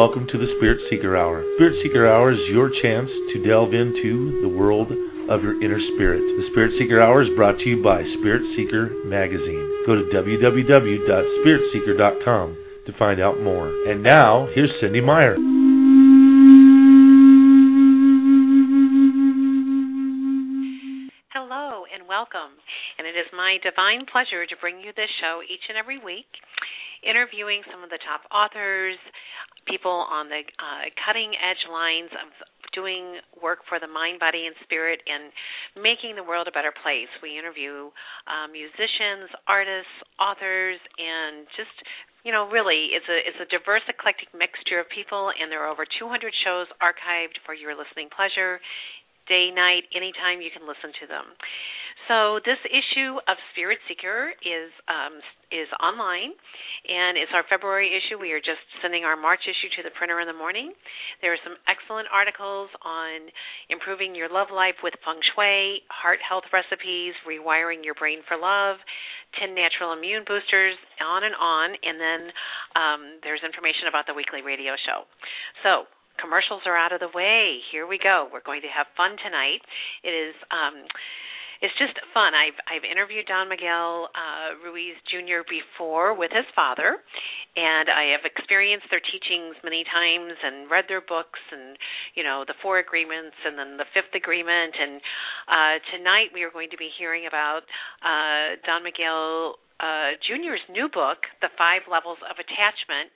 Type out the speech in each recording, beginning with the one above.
welcome to the Spirit Seeker Hour. Spirit Seeker Hour is your chance to delve into the world of your inner spirit. The Spirit Seeker Hour is brought to you by Spirit Seeker Magazine. Go to www.spiritseeker.com to find out more. And now, here's Cynde Meyer. Hello and welcome. And it is my divine pleasure to bring you this show each and every week interviewing some of the top authors, people on the uh, cutting edge lines of doing work for the mind, body, and spirit and making the world a better place. We interview uh, musicians, artists, authors, and just you know, really, it's a it's a diverse, eclectic mixture of people, and there are over 200 shows archived for your listening pleasure, day, night, anytime you can listen to them. So this issue of Spirit Seeker is um, is online, and it's our February issue. We are just sending our March issue to the printer in the morning. There are some excellent articles on improving your love life with feng shui, heart health recipes, rewiring your brain for love, 10 natural immune boosters, on and on. And then um, there's information about the weekly radio show. So commercials are out of the way. Here we go. We're going to have fun tonight. It is um it's just fun. I've I've interviewed Don Miguel uh, Ruiz Jr. before with his father, and I have experienced their teachings many times and read their books and you know the four agreements and then the fifth agreement. And uh, tonight we are going to be hearing about uh, Don Miguel uh, Jr.'s new book, The Five Levels of Attachment.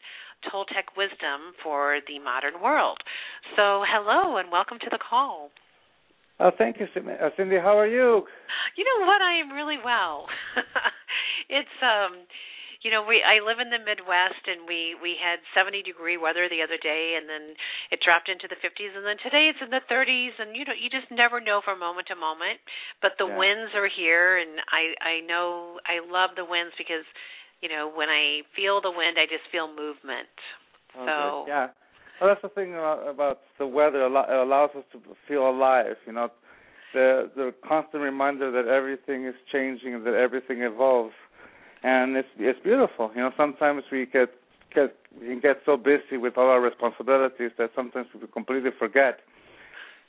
Toltec wisdom for the modern world. So, hello and welcome to the call. Oh, thank you, uh, Cynde. How are you? You know what? I am really well. it's um you know we I live in the Midwest and we we had 70 degree weather the other day and then it dropped into the 50s and then today it's in the 30s and you know you just never know from moment to moment but the yeah. winds are here and I I know I love the winds because you know when I feel the wind I just feel movement. Okay. So yeah. Well, that's the thing about about the weather. It allows us to feel alive. You know, the the constant reminder that everything is changing and that everything evolves, and it's it's beautiful. You know, sometimes we get get we can get so busy with all our responsibilities that sometimes we completely forget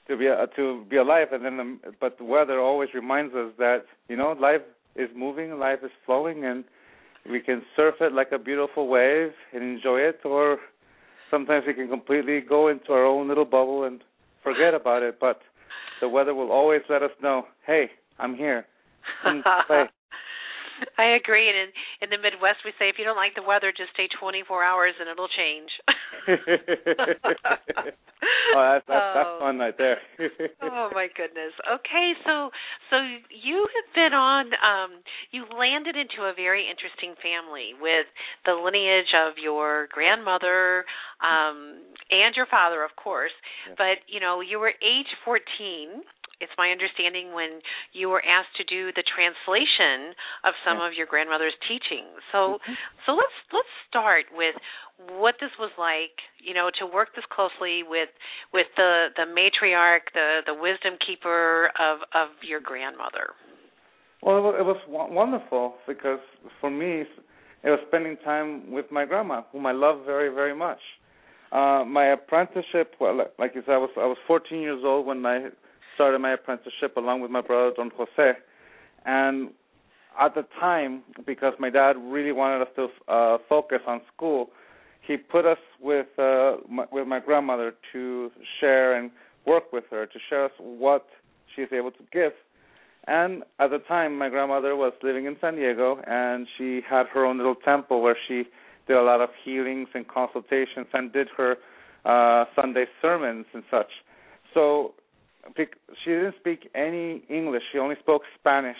to be uh, to be alive. And then, the, but the weather always reminds us that you know life is moving, life is flowing, and we can surf it like a beautiful wave and enjoy it, or sometimes we can completely go into our own little bubble and forget about it. But the weather will always let us know, hey, I'm here. Mm, play. I agree. And in, in the Midwest, we say if you don't like the weather, just stay 24 hours and it'll change. oh, that's, that's, that's oh. fun right there. oh my goodness. Okay, so so you have been on. Um, you landed into a very interesting family with the lineage of your grandmother um, and your father, of course. Yes. But you know, you were age 14 it's my understanding when you were asked to do the translation of some yeah. of your grandmother's teachings. So mm-hmm. so let's let's start with what this was like, you know, to work this closely with with the the matriarch, the the wisdom keeper of of your grandmother. Well, it was wonderful because for me, it was spending time with my grandma, whom I love very, very much. Uh, my apprenticeship, well, like you said, I was I was 14 years old when I started my apprenticeship along with my brother Don Jose, and at the time, because my dad really wanted us to uh, focus on school, he put us with uh, my, with my grandmother to share and work with her to share us what she's able to give. And at the time, my grandmother was living in San Diego, and she had her own little temple where she did a lot of healings and consultations and did her uh, Sunday sermons and such. So she didn't speak any English. She only spoke Spanish.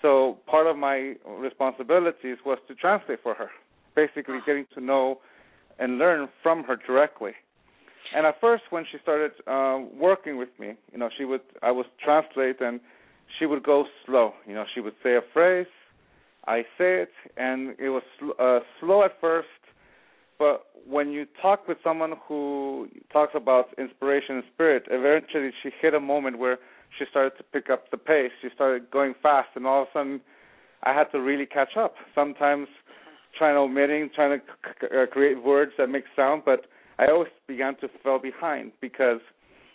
So part of my responsibilities was to translate for her, basically getting to know and learn from her directly. And at first, when she started uh, working with me, you know, she would I would translate, and she would go slow. You know, she would say a phrase, I say it, and it was uh, slow at first, but when you talk with someone who talks about inspiration and spirit, eventually she hit a moment where she started to pick up the pace. She started going fast, and all of a sudden, I had to really catch up. Sometimes trying to omitting, trying to uh, create words that make sound, but I always began to fall behind because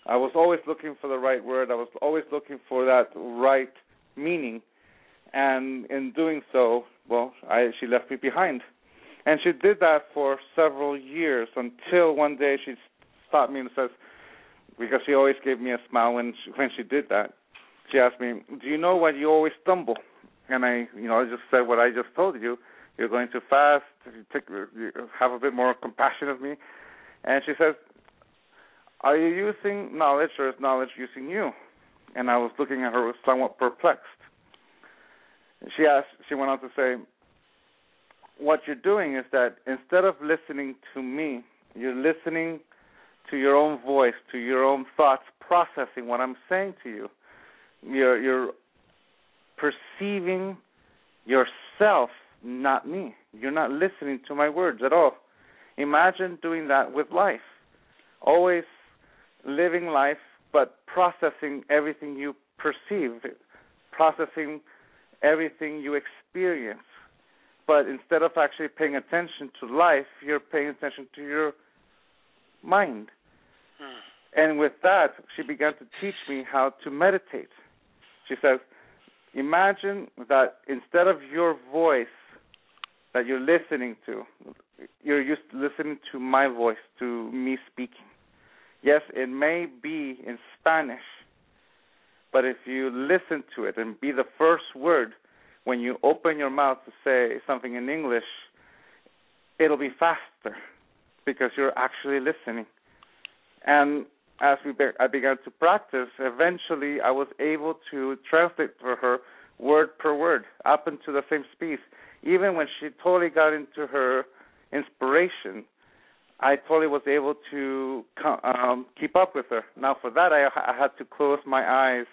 I was always looking for the right word. I was always looking for that right meaning, and in doing so, well, I she left me behind, and she did that for several years until one day she stopped me and says, because she always gave me a smile when she, when she did that. She asked me, "Do you know why you always stumble?" And I, you know, I just said what I just told you. You're going too fast. You take, you have a bit more compassion of me. And she says, "Are you using knowledge, or is knowledge using you?" And I was looking at her somewhat perplexed. She asked. She went on to say, "What you're doing is that instead of listening to me, you're listening to your own voice, to your own thoughts, processing what I'm saying to you. You're you're perceiving yourself, not me. You're not listening to my words at all. Imagine doing that with life. Always living life but processing everything you perceive, processing everything you experience. But instead of actually paying attention to life, you're paying attention to your mind. Hmm. And with that, she began to teach me how to meditate. She says, Imagine that instead of your voice that you're listening to, you're used to listening to my voice, to me speaking. Yes, it may be in Spanish, but if you listen to it and be the first word when you open your mouth to say something in English, it'll be faster because you're actually listening. And as we be- I began to practice, eventually I was able to translate for her word per word up into the same speed. Even when she totally got into her inspiration, I totally was able to um, keep up with her. Now, for that, I, I had to close my eyes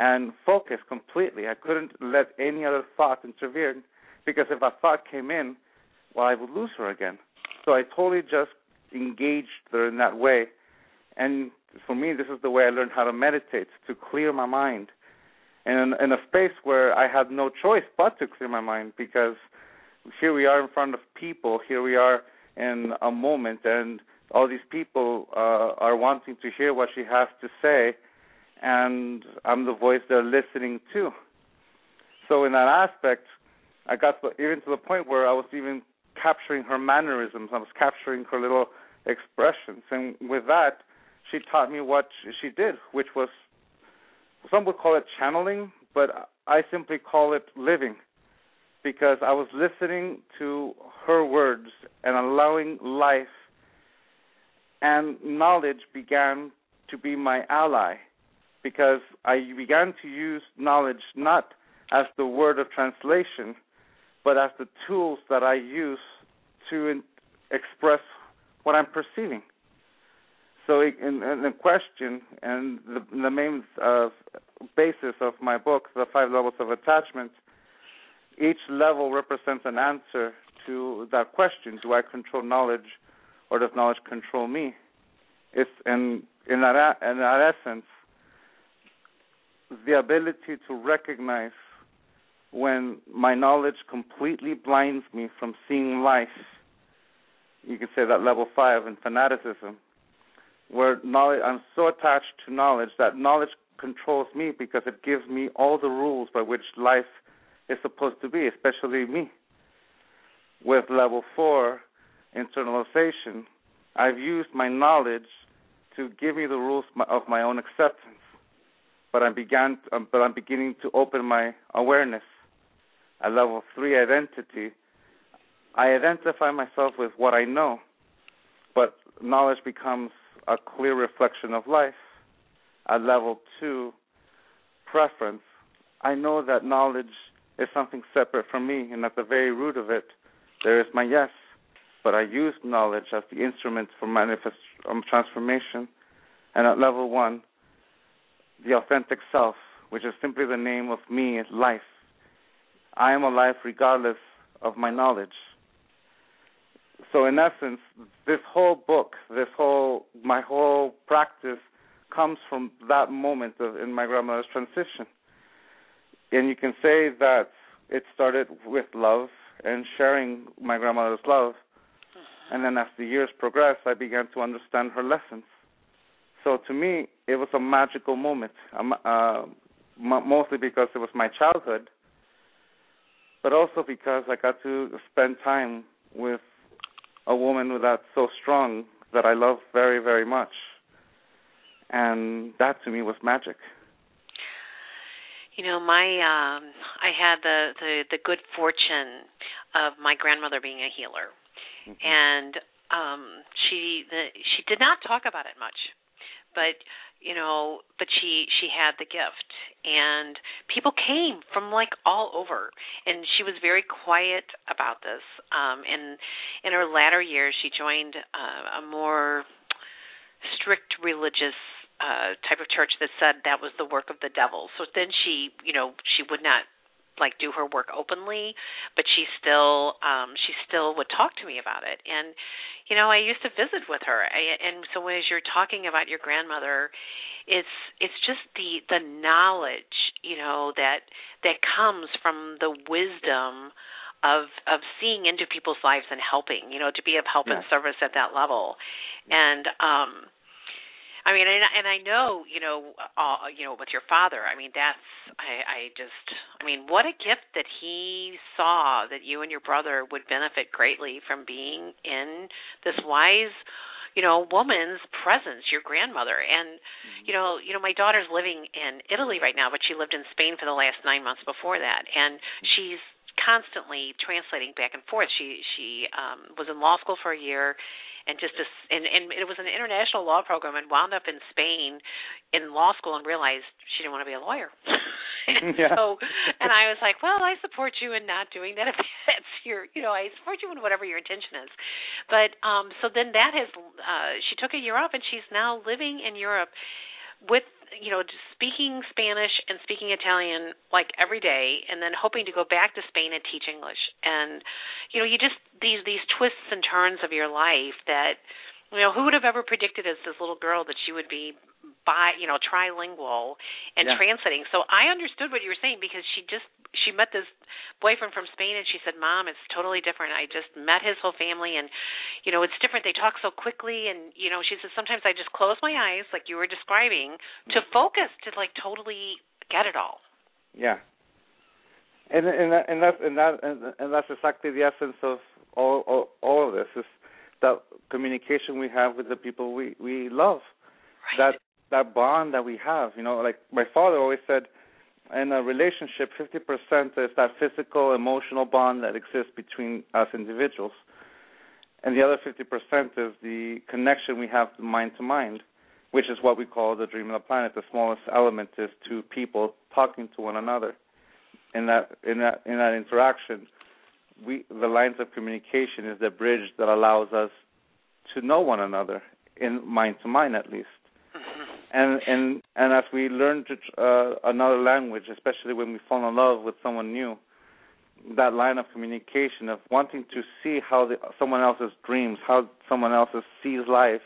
and focus completely. I couldn't let any other thought interfere because if a thought came in, well, I would lose her again. So I totally just engaged her in that way and for me, this is the way I learned how to meditate to clear my mind, and in, a space where I had no choice but to clear my mind because here we are in front of people, here we are in a moment, and all these people uh, are wanting to hear what she has to say, and I'm the voice they're listening to. So in that aspect, I got to, even to the point where I was even capturing her mannerisms. I was capturing her little expressions, and with that, she taught me what she did, which was some would call it channeling, but I simply call it living because I was listening to her words and allowing life and knowledge began to be my ally because I began to use knowledge not as the word of translation, but as the tools that I use to in- express what I'm perceiving. So, in, in the question and the, the main uh, basis of my book, The Five Levels of Attachment, each level represents an answer to that question: Do I control knowledge, or does knowledge control me? It's in in that in that essence, the ability to recognize when my knowledge completely blinds me from seeing life. You can say that level five in fanaticism where knowledge I'm so attached to knowledge that knowledge controls me because it gives me all the rules by which life is supposed to be, especially me. With level four, internalization, I've used my knowledge to give me the rules of my own acceptance. But I began, um, but I'm beginning to open my awareness. At level three, identity, I identify myself with what I know, but knowledge becomes a clear reflection of life. At level two, preference, I know that knowledge is something separate from me, and at the very root of it, there is my yes. But I use knowledge as the instrument for manifest um, transformation. And at level one, the authentic self, which is simply the name of me, life. I am alive regardless of my knowledge so in essence, this whole book, this whole my whole practice comes from that moment of, in my grandmother's transition. And you can say that it started with love and sharing my grandmother's love, And then as the years progressed, I began to understand her lessons. So to me, it was a magical moment, um, uh, mostly because it was my childhood, but also because I got to spend time with a woman that's so strong that I love very, very much. And that to me was magic. You know, my um I had the the the good fortune of my grandmother being a healer. Mm-hmm. And um she the she did not talk about it much. But you know but she she had the gift. And people came from like all over. And she was very quiet about this. Um and in her latter years she joined uh, a more strict religious uh type of church that said that was the work of the devil. So then she you know she would not like do her work openly but she still um she still would talk to me about it. And you know I used to visit with her. I, and so as you're talking about your grandmother it's it's just the the knowledge you know that that comes from the wisdom of of seeing into people's lives and helping you know to be of help yeah. and service at that level. And um I mean, and, and I know, you know, uh, you know, with your father. I mean, that's I, I just, I mean, what a gift that he saw that you and your brother would benefit greatly from being in this wise, you know, woman's presence, your grandmother. And mm-hmm. you know, you know, my daughter's living in Italy right now, but she lived in Spain for the last nine months before that, and mm-hmm. she's constantly translating back and forth. She she um was in law school for a year and just a, and and it was an international law program and wound up in Spain in law school and realized she didn't want to be a lawyer. and yeah. so and I was like, well, I support you in not doing that if that's your, you know, I support you in whatever your intention is. But um so then that has uh she took a year off and she's now living in Europe with you know just speaking Spanish and speaking Italian like every day, and then hoping to go back to Spain and teach English. And you know, you just these these twists and turns of your life that you know who would have ever predicted as this little girl that she would be bi you know trilingual and yeah. translating? So i understood what you were saying because she just she met this boyfriend from spain and she said mom it's totally different. I just met his whole family and you know it's different. They talk so quickly and you know she says sometimes i just close my eyes like you were describing to mm-hmm. focus to like totally get it all. Yeah. And and that, and that's and that and that's exactly the essence of all all, all of this is that communication we have with the people we we love. Right. that that bond that we have you know like my father always said in a relationship 50% is that physical emotional bond that exists between us individuals. And the other 50% is the connection we have mind to mind which is what we call the dream of the planet. The smallest element is two people talking to one another in that in that in that interaction we the lines of communication is the bridge that allows us to know one another in mind to mind at least. Mm-hmm. and and and as we learn to, uh, another language especially when we fall in love with someone new that line of communication of wanting to see how the, someone else's dreams how someone else's sees life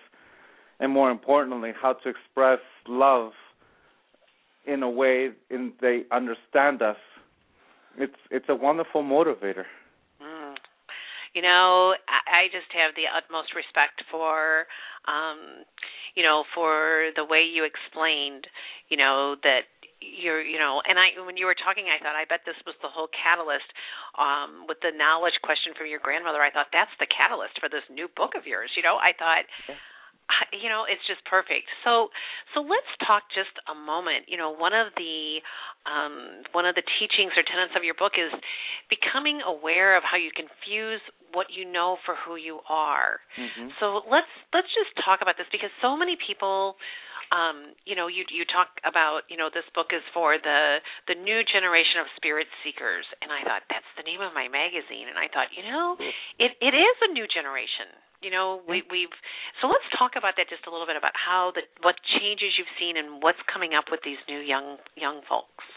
and more importantly how to express love in a way in they understand us. It's it's a wonderful motivator you know i just have the utmost respect for um you know for the way you explained you know that you're you know and i when you were talking i thought i bet this was the whole catalyst um with the knowledge question from your grandmother. I thought that's the catalyst for this new book of yours you know? I thought you know it's just perfect. So so let's talk just a moment. You know one of the um one of the teachings or tenets of your book is becoming aware of how you confuse what you know for who you are. Mm-hmm. so let's let's just talk about this because so many people um, you know, you you talk about, you know, this book is for the the new generation of spirit seekers, and I thought that's the name of my magazine, and I thought, you know, it it is a new generation. You know we we've so let's talk about that just a little bit about how the what changes you've seen and what's coming up with these new young young folks.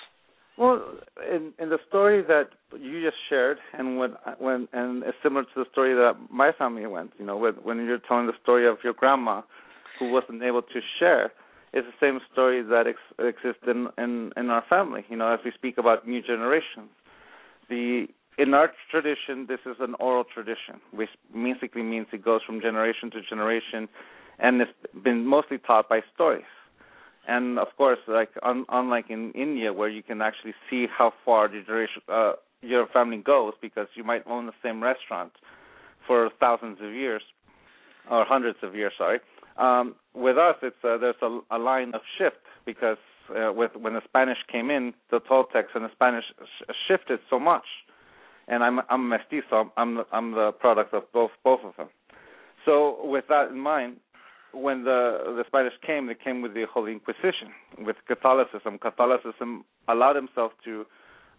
Well in in the story that you just shared and when when and it's similar to the story that my family went you know when when you're telling the story of your grandma who wasn't able to share is the same story that ex- exists in, in in our family you know as we speak about new generations the in our tradition, this is an oral tradition, which basically means it goes from generation to generation, and it's been mostly taught by stories. And of course, like un- unlike in India, where you can actually see how far the uh, your family goes, because you might own the same restaurant for thousands of years, or hundreds of years, sorry. Um, with us, it's uh, there's a, a line of shift because uh, with when the Spanish came in, the Toltecs and the Spanish sh- shifted so much and I'm I'm mestizo. I'm I'm the product of both both of them. So with that in mind, when the the Spanish came, they came with the Holy Inquisition, with Catholicism. Catholicism allowed himself to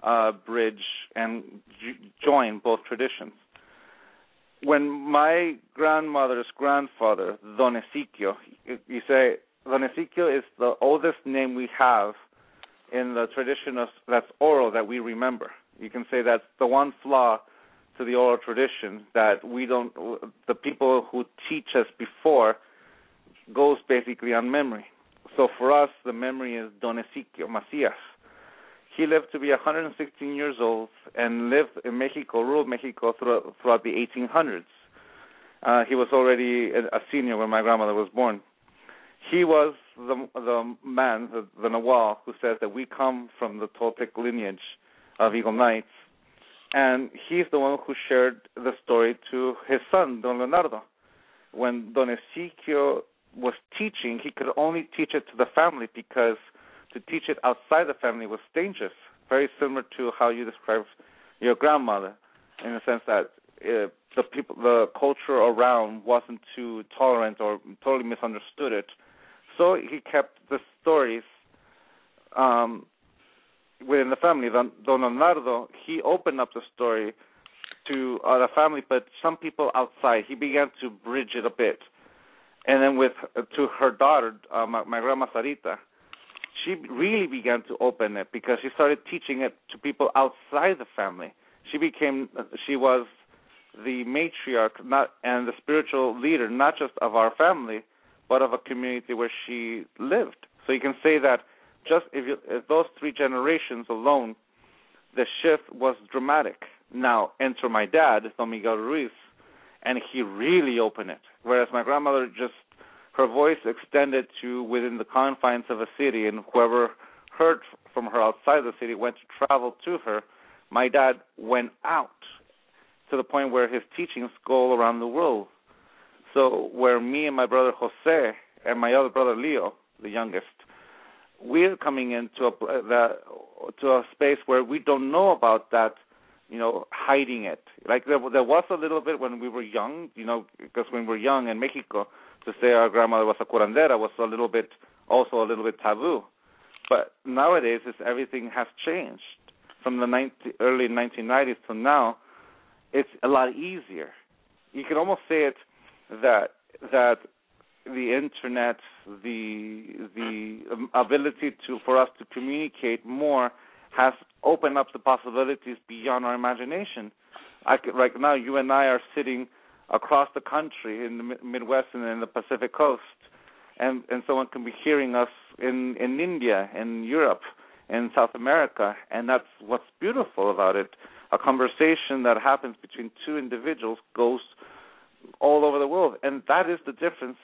uh, bridge and j- join both traditions. When my grandmother's grandfather, Don Ezequiel, you say Don Ezequiel is the oldest name we have in the tradition of that's oral that we remember you can say that's the one flaw to the oral tradition that we don't the people who teach us before goes basically on memory. So for us the memory is Don Ezequiel Macias. He lived to be 116 years old and lived in Mexico, rural Mexico throughout, throughout the 1800s. Uh, he was already a senior when my grandmother was born. He was the the man, the, the Nahual, who says that we come from the Toltec lineage of Eagle Knights, and he's the one who shared the story to his son, Don Leonardo. When Don Ezequiel was teaching, he could only teach it to the family because to teach it outside the family was dangerous. Very similar to how you described your grandmother, in the sense that uh, the people, the culture around wasn't too tolerant or totally misunderstood it. So he kept the stories um, within the family. Don, Leonardo, he opened up the story to uh, the family, but some people outside. He began to bridge it a bit, and then with uh, to her daughter, uh, my, my grandma Sarita, she really began to open it because she started teaching it to people outside the family. She became, she was the matriarch, not and the spiritual leader, not just of our family, but of a community where she lived. So you can say that just if, you, if those three generations alone, the shift was dramatic. Now enter my dad, Don Miguel Ruiz, and he really opened it. Whereas my grandmother just her voice extended to within the confines of a city, and whoever heard from her outside the city went to travel to her. My dad went out to the point where his teachings go around the world. So where me and my brother Jose and my other brother Leo, the youngest, we're coming into a the, to a space where we don't know about that you know hiding it like there there was a little bit when we were young you know because when we were young in mexico to say our grandmother was a curandera was a little bit also a little bit taboo. But nowadays it's, everything has changed. From the 90, early 1990s to now it's a lot easier. You can almost say it that that the internet, the the um, ability to for us to communicate more has opened up the possibilities beyond our imagination. I could, right now, you and I are sitting across the country in the Midwest and in the Pacific Coast, and and someone can be hearing us in in India, in Europe, in South America, and that's what's beautiful about it. A conversation that happens between two individuals goes all over the world, and that is the difference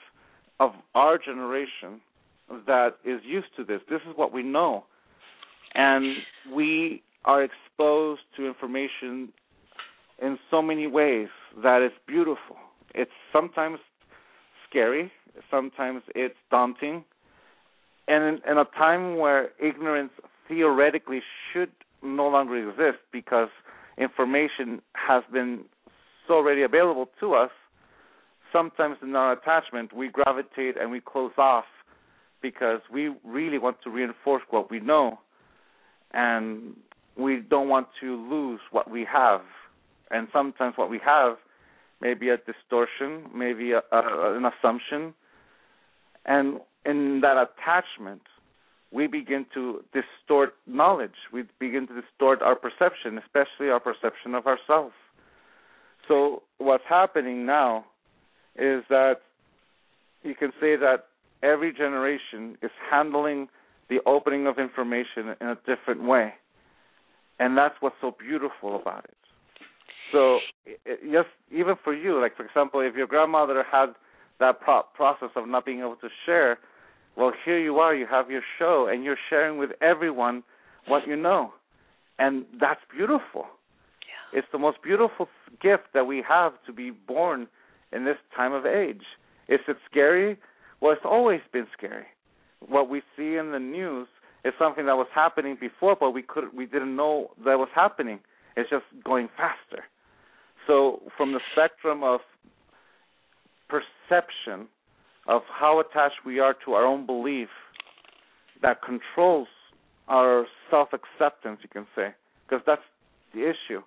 of our generation that is used to this. This is what we know. And we are exposed to information in so many ways that it's beautiful. It's sometimes scary, sometimes it's daunting. And in, in a time where ignorance theoretically should no longer exist because information has been so readily available to us, sometimes in our attachment we gravitate and we close off because we really want to reinforce what we know and we don't want to lose what we have and sometimes what we have may be a distortion maybe a, a, an assumption and in that attachment we begin to distort knowledge we begin to distort our perception especially our perception of ourselves so what's happening now is that you can say that every generation is handling the opening of information in a different way. And that's what's so beautiful about it. So yes, even for you, like for example, if your grandmother had that pro- process of not being able to share, well, here you are, you have your show, and you're sharing with everyone what you know, and that's beautiful. Yeah. It's the most beautiful gift that we have to be born in this time of age. Is it scary? Well, it's always been scary. What we see in the news is something that was happening before, but we could we didn't know that was happening. It's just going faster. So, from the spectrum of perception of how attached we are to our own belief, that controls our self acceptance, you can say, because that's the issue.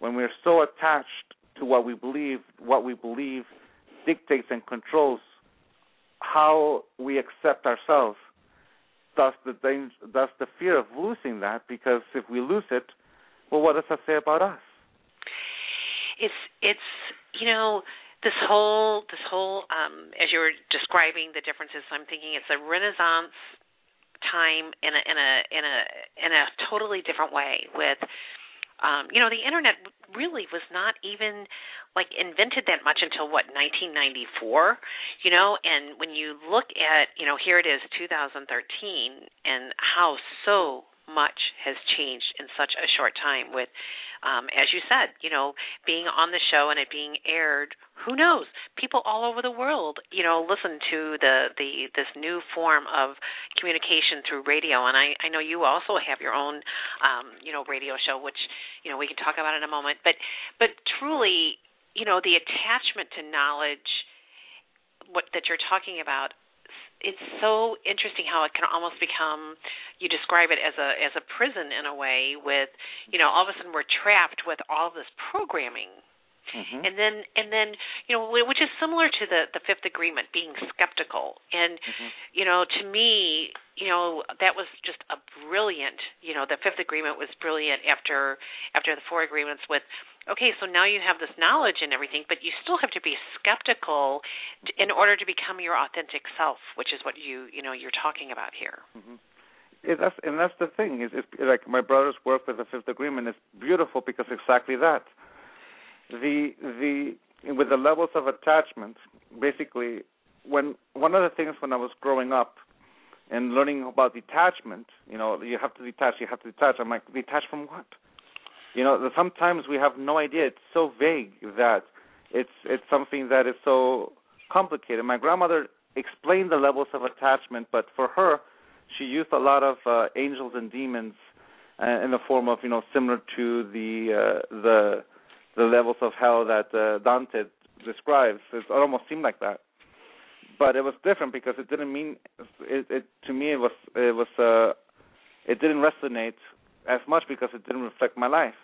When we're so attached to what we believe, what we believe dictates and controls how we accept ourselves. Thus the danger, thus the fear of losing that, because if we lose it, well, what does that say about us? It's it's you know this whole this whole um, as you were describing the differences, I'm thinking it's a Renaissance time in a in a in a in a totally different way with um, you know, the internet really was not even like invented that much until what 1994, you know. And when you look at, you know, here it is 2013, and how so much has changed in such a short time with um, as you said, you know, being on the show and it being aired, who knows? People all over the world, you know, listen to the the this new form of communication through radio. And I I know you also have your own, um, you know, radio show, which you know we can talk about in a moment. But but truly, you know, the attachment to knowledge, what that you're talking about it's so interesting how it can almost become you describe it as a as a prison in a way with you know all of a sudden we're trapped with all this programming mm-hmm. and then and then you know which is similar to the the fifth agreement being skeptical and mm-hmm. you know to me you know that was just a brilliant you know the fifth agreement was brilliant after after the four agreements with okay, so now you have this knowledge and everything, but you still have to be skeptical in order to become your authentic self, which is what you you know you're talking about here. Mm-hmm. Yeah, that's and that's the thing is, like my brother's work with the Fifth Agreement is beautiful because exactly that. The the with the levels of attachment, basically, when one of the things when I was growing up and learning about detachment, you know, you have to detach, you have to detach. I'm like, detach from what? You know, sometimes we have no idea. It's so vague that it's it's something that is so complicated. My grandmother explained the levels of attachment, but for her, she used a lot of uh, angels and demons uh, in the form of you know similar to the uh, the the levels of hell that uh, Dante describes. It almost seemed like that, but it was different because it didn't mean it. it to me, it was it was uh, it didn't resonate as much because it didn't reflect my life.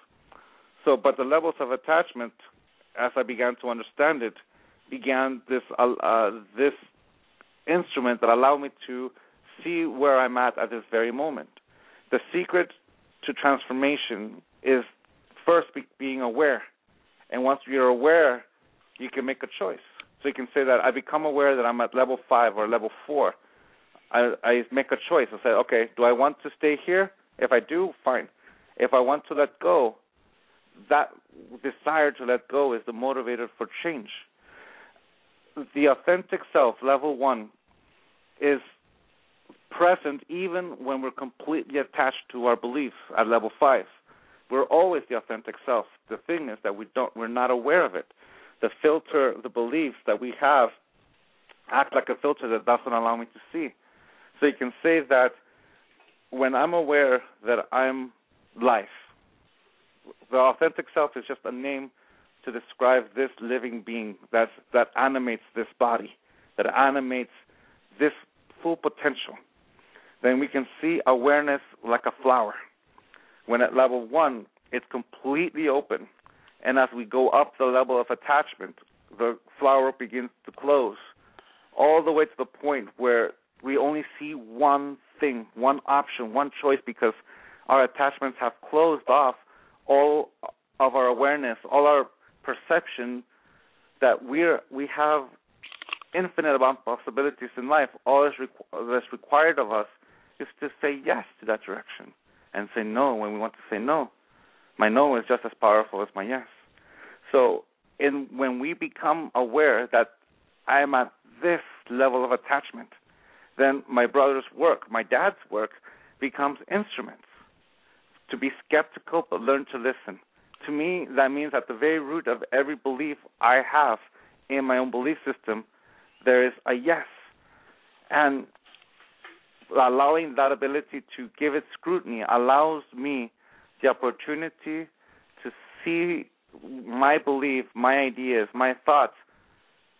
So, but the levels of attachment, as I began to understand it, began this uh, uh, this instrument that allowed me to see where I'm at at this very moment. The secret to transformation is first be, being aware, and once you're aware, you can make a choice. So you can say that I become aware that I'm at level five or level four. I, I make a choice. I say, okay, do I want to stay here? If I do, fine. If I want to let go, that desire to let go is the motivator for change. The authentic self, level one, is present even when we're completely attached to our beliefs at level five. We're always the authentic self. The thing is that we don't we're not aware of it. The filter, the beliefs that we have act like a filter that doesn't allow me to see. So you can say that when I'm aware that I'm life, the authentic self is just a name to describe this living being that that animates this body, that animates this full potential. Then we can see awareness like a flower. When at level one, it's completely open, and as we go up the level of attachment, the flower begins to close, all the way to the point where we only see one thing, one option, one choice because our attachments have closed off all of our awareness, all our perception that we're we have infinite amount of possibilities in life. All requ- that's required of us is to say yes to that direction and say no when we want to say no. My no is just as powerful as my yes. So, in when we become aware that I am at this level of attachment, then my brother's work, my dad's work, becomes instruments. To be skeptical but learn to listen. To me, that means at the very root of every belief I have in my own belief system, there is a yes. And allowing that ability to give it scrutiny allows me the opportunity to see my belief, my ideas, my thoughts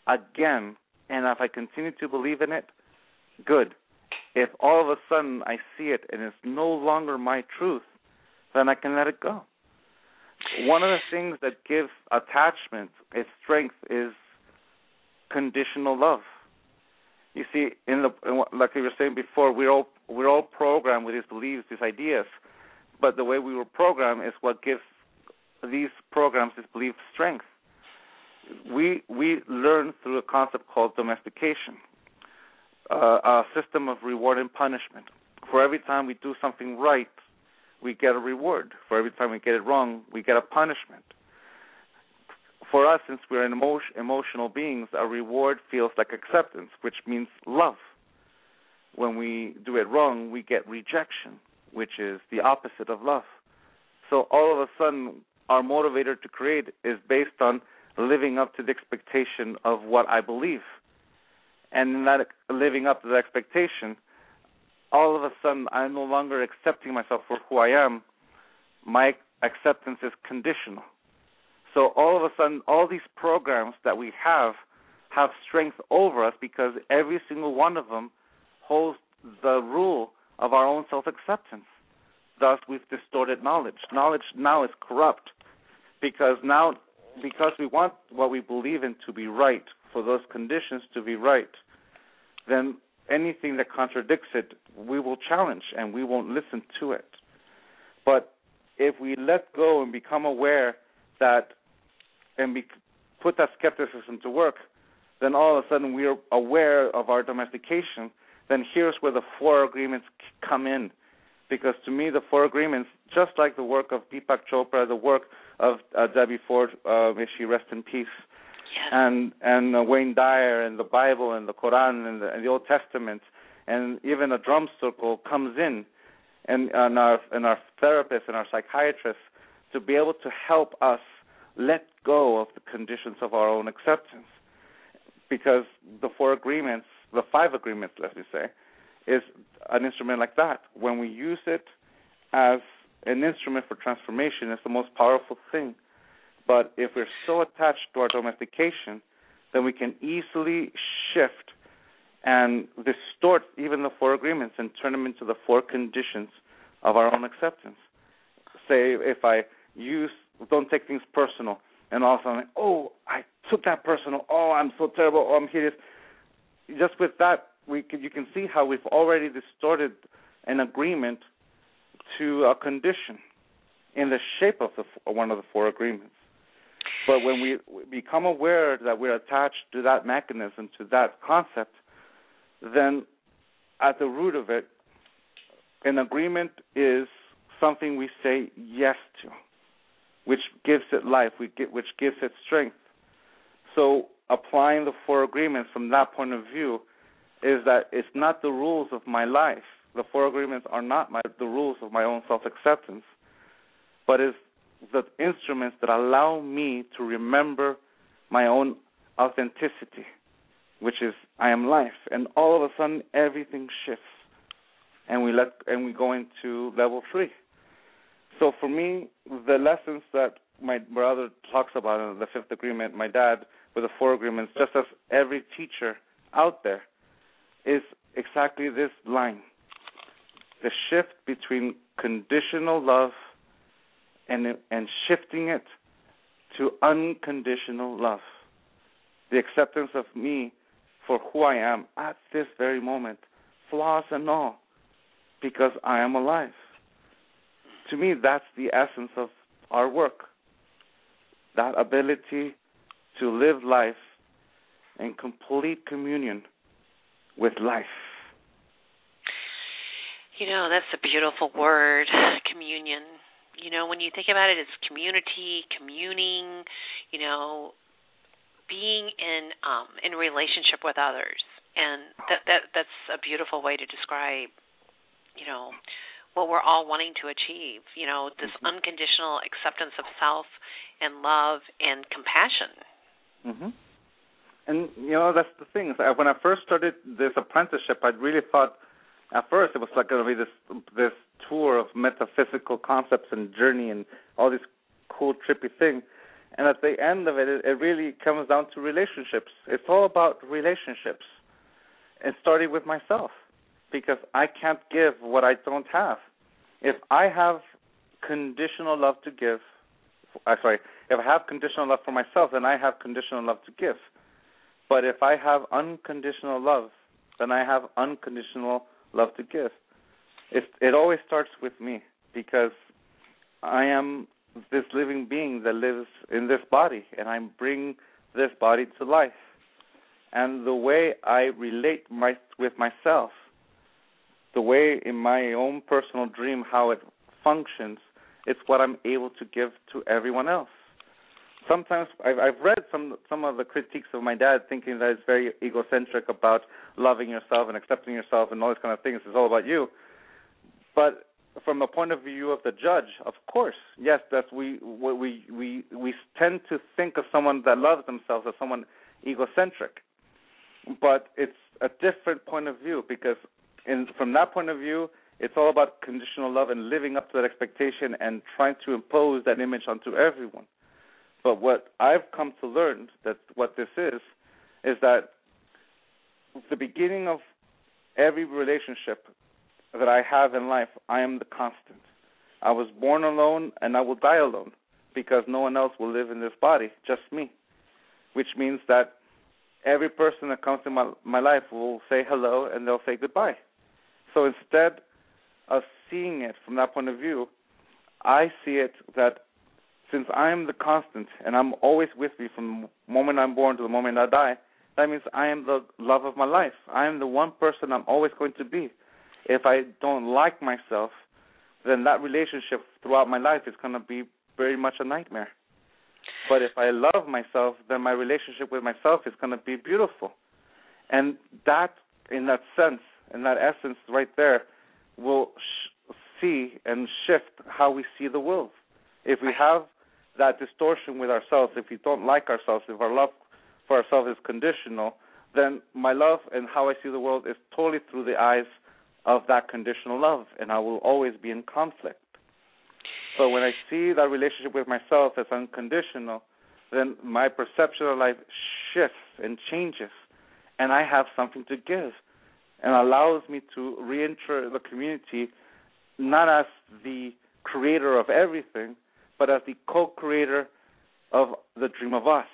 again. And if I continue to believe in it, good. If all of a sudden I see it and it's no longer my truth, then I can let it go. One of the things that gives attachment its strength is conditional love. You see, in the like we were saying before, we're all we're all programmed with these beliefs, these ideas, but the way we were programmed is what gives these programs, this belief strength. We we learn through a concept called domestication, uh, a system of reward and punishment. For every time we do something right, we get a reward. For every time we get it wrong, we get a punishment. For us, since we're emotional beings, a reward feels like acceptance, which means love. When we do it wrong, we get rejection, which is the opposite of love. So all of a sudden, our motivator to create is based on living up to the expectation of what I believe. And in that living up to the expectation, all of a sudden I'm no longer accepting myself for who I am. My acceptance is conditional. So all of a sudden, all these programs that we have have strength over us because every single one of them holds the rule of our own self acceptance. Thus, we've distorted knowledge. Knowledge now is corrupt because now, because we want what we believe in to be right, for those conditions to be right, then anything that contradicts it, we will challenge and we won't listen to it. But if we let go and become aware that and be, put that skepticism to work, then all of a sudden we are aware of our domestication. Then here's where the four agreements come in, because to me the four agreements, just like the work of Deepak Chopra, the work of uh, Debbie Ford, uh, may she rest in peace, Yes. and and uh, Wayne Dyer and the Bible and the Quran and the, and the Old Testament. And even a drum circle comes in, and and our and our therapists and our psychiatrists to be able to help us let go of the conditions of our own acceptance, because the four agreements, the five agreements, let me say, is an instrument like that. When we use it as an instrument for transformation, it's the most powerful thing. But if we're so attached to our domestication, then we can easily shift and distort even the four agreements and turn them into the four conditions of our own acceptance. Say if I use don't take things personal and all of a sudden oh I took that personal, oh I'm so terrible, oh I'm hideous. Just with that we can, you can see how we've already distorted an agreement to a condition in the shape of the uh, one of the four agreements. But when we become aware that we're attached to that mechanism, to that concept, then at the root of it, an agreement is something we say yes to, which gives it life, which gives it strength. So applying the four agreements from that point of view is that it's not the rules of my life. The four agreements are not my, the rules of my own self acceptance, but is the instruments that allow me to remember my own authenticity, which is I am life. And all of a sudden everything shifts and we let and we go into level three. So for me, the lessons that my brother talks about in the fifth agreement, my dad with the four agreements, just as every teacher out there, is exactly this line. The shift between conditional love and and shifting it to unconditional love. The acceptance of me for who I am at this very moment, flaws and all, because I am alive. To me, that's the essence of our work. That ability to live life in complete communion with life. You know, that's a beautiful word, communion. you know, when you think about it, it's community, communing, you know, being in um in relationship with others. And that that that's a beautiful way to describe, you know, what we're all wanting to achieve, you know, this mm-hmm. unconditional acceptance of self and love and compassion. Mhm. And you know, that's the thing. When I first started this apprenticeship, I really thought at first it was like going to be this this tour of metaphysical concepts and journey and all these cool trippy things and at the end of it, it, it really comes down to relationships. It's all about relationships. And starting with myself because i can't give what i don't have. If i have conditional love to give uh, sorry if i have conditional love for myself then i have conditional love to give but if i have unconditional love then i have unconditional love to give. It it always starts with me because I am this living being that lives in this body and I bring this body to life. And the way I relate my with myself, the way in my own personal dream how it functions, it's what I'm able to give to everyone else sometimes I've, I've read some some of the critiques of my dad, thinking that it's very egocentric about loving yourself and accepting yourself and all these kind of things. It's all about you. But from the point of view of the judge, of course, yes, that we we we we tend to think of someone that loves themselves as someone egocentric, but it's a different point of view because in from that point of view, it's all about conditional love and living up to that expectation and trying to impose that image onto everyone. But what I've come to learn that what this is is that the beginning of every relationship that I have in life, I am the constant. I was born alone and I will die alone because no one else will live in this body, just me. Which means that every person that comes in my my life will say hello and they'll say goodbye. So instead of seeing it from that point of view, I see it that since I am the constant and I'm always with me from the moment I'm born to the moment I die, that means I am the love of my life. I am the one person I'm always going to be. If I don't like myself, then that relationship throughout my life is going to be very much a nightmare. But if I love myself, then my relationship with myself is going to be beautiful. And that, in that sense, in that essence right there, will sh- see and shift how we see the world. If we have that distortion with ourselves, if we don't like ourselves, if our love for ourselves is conditional, then my love and how I see the world is totally through the eyes of that conditional love, and I will always be in conflict. So when I see that relationship with myself as unconditional, then my perception of life shifts and changes, and I have something to give, and allows me to re-enter the community not as the creator of everything, but as the co-creator of the dream of us.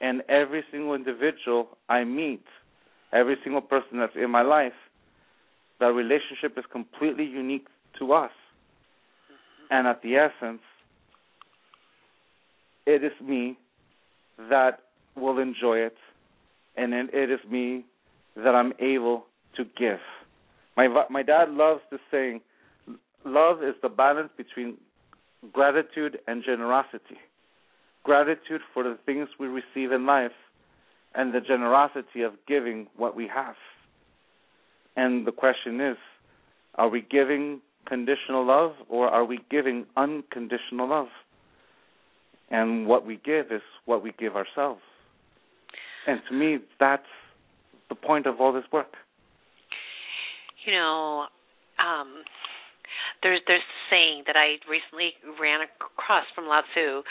And every single individual I meet, every single person that's in my life, that relationship is completely unique to us. And at the essence, it is me that will enjoy it, and it is me that I'm able to give. My my dad loves to saying, "Love is the balance between gratitude and generosity. Gratitude for the things we receive in life and the generosity of giving what we have. And the question is are we giving conditional love or are we giving unconditional love? And what we give is what we give ourselves. And to me, that's the point of all this work. You know, um, there's there's a saying that I recently ran across from Lao Tzu.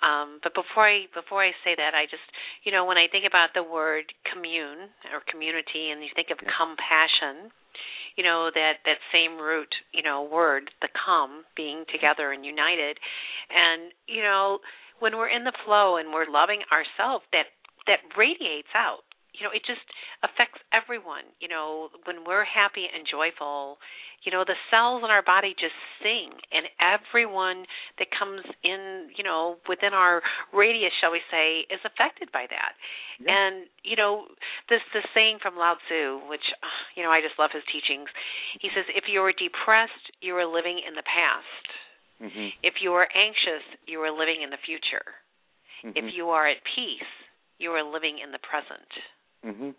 Um, but before I before I say that, I just you know when I think about the word commune or community, and you think of compassion, you know that that same root you know word, the come, being together and united, and you know when we're in the flow and we're loving ourselves, that that radiates out you know it just affects everyone you know when we're happy and joyful you know the cells in our body just sing and everyone that comes in you know within our radius shall we say is affected by that yeah. and you know this this saying from lao tzu which you know i just love his teachings he says if you are depressed you are living in the past Mm-hmm. If you are anxious, you are living in the future. Mm-hmm. If you are at peace, you are living in the present. Mm-hmm.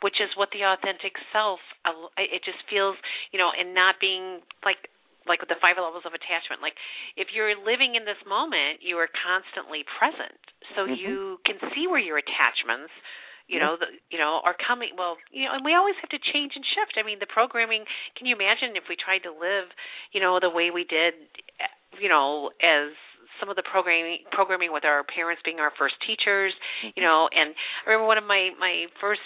Which is what the authentic self. It just feels, you know, and not being like like with the five levels of attachment. Like if you're living in this moment, you are constantly present, so Mhm. you can see where your attachments, you know, the, you know, are coming. Well, you know, and we always have to change and shift. I mean, the programming. Can you imagine if we tried to live, you know, the way we did, you know, as some of the programming programming with our parents being our first teachers, you know, and I remember one of my my first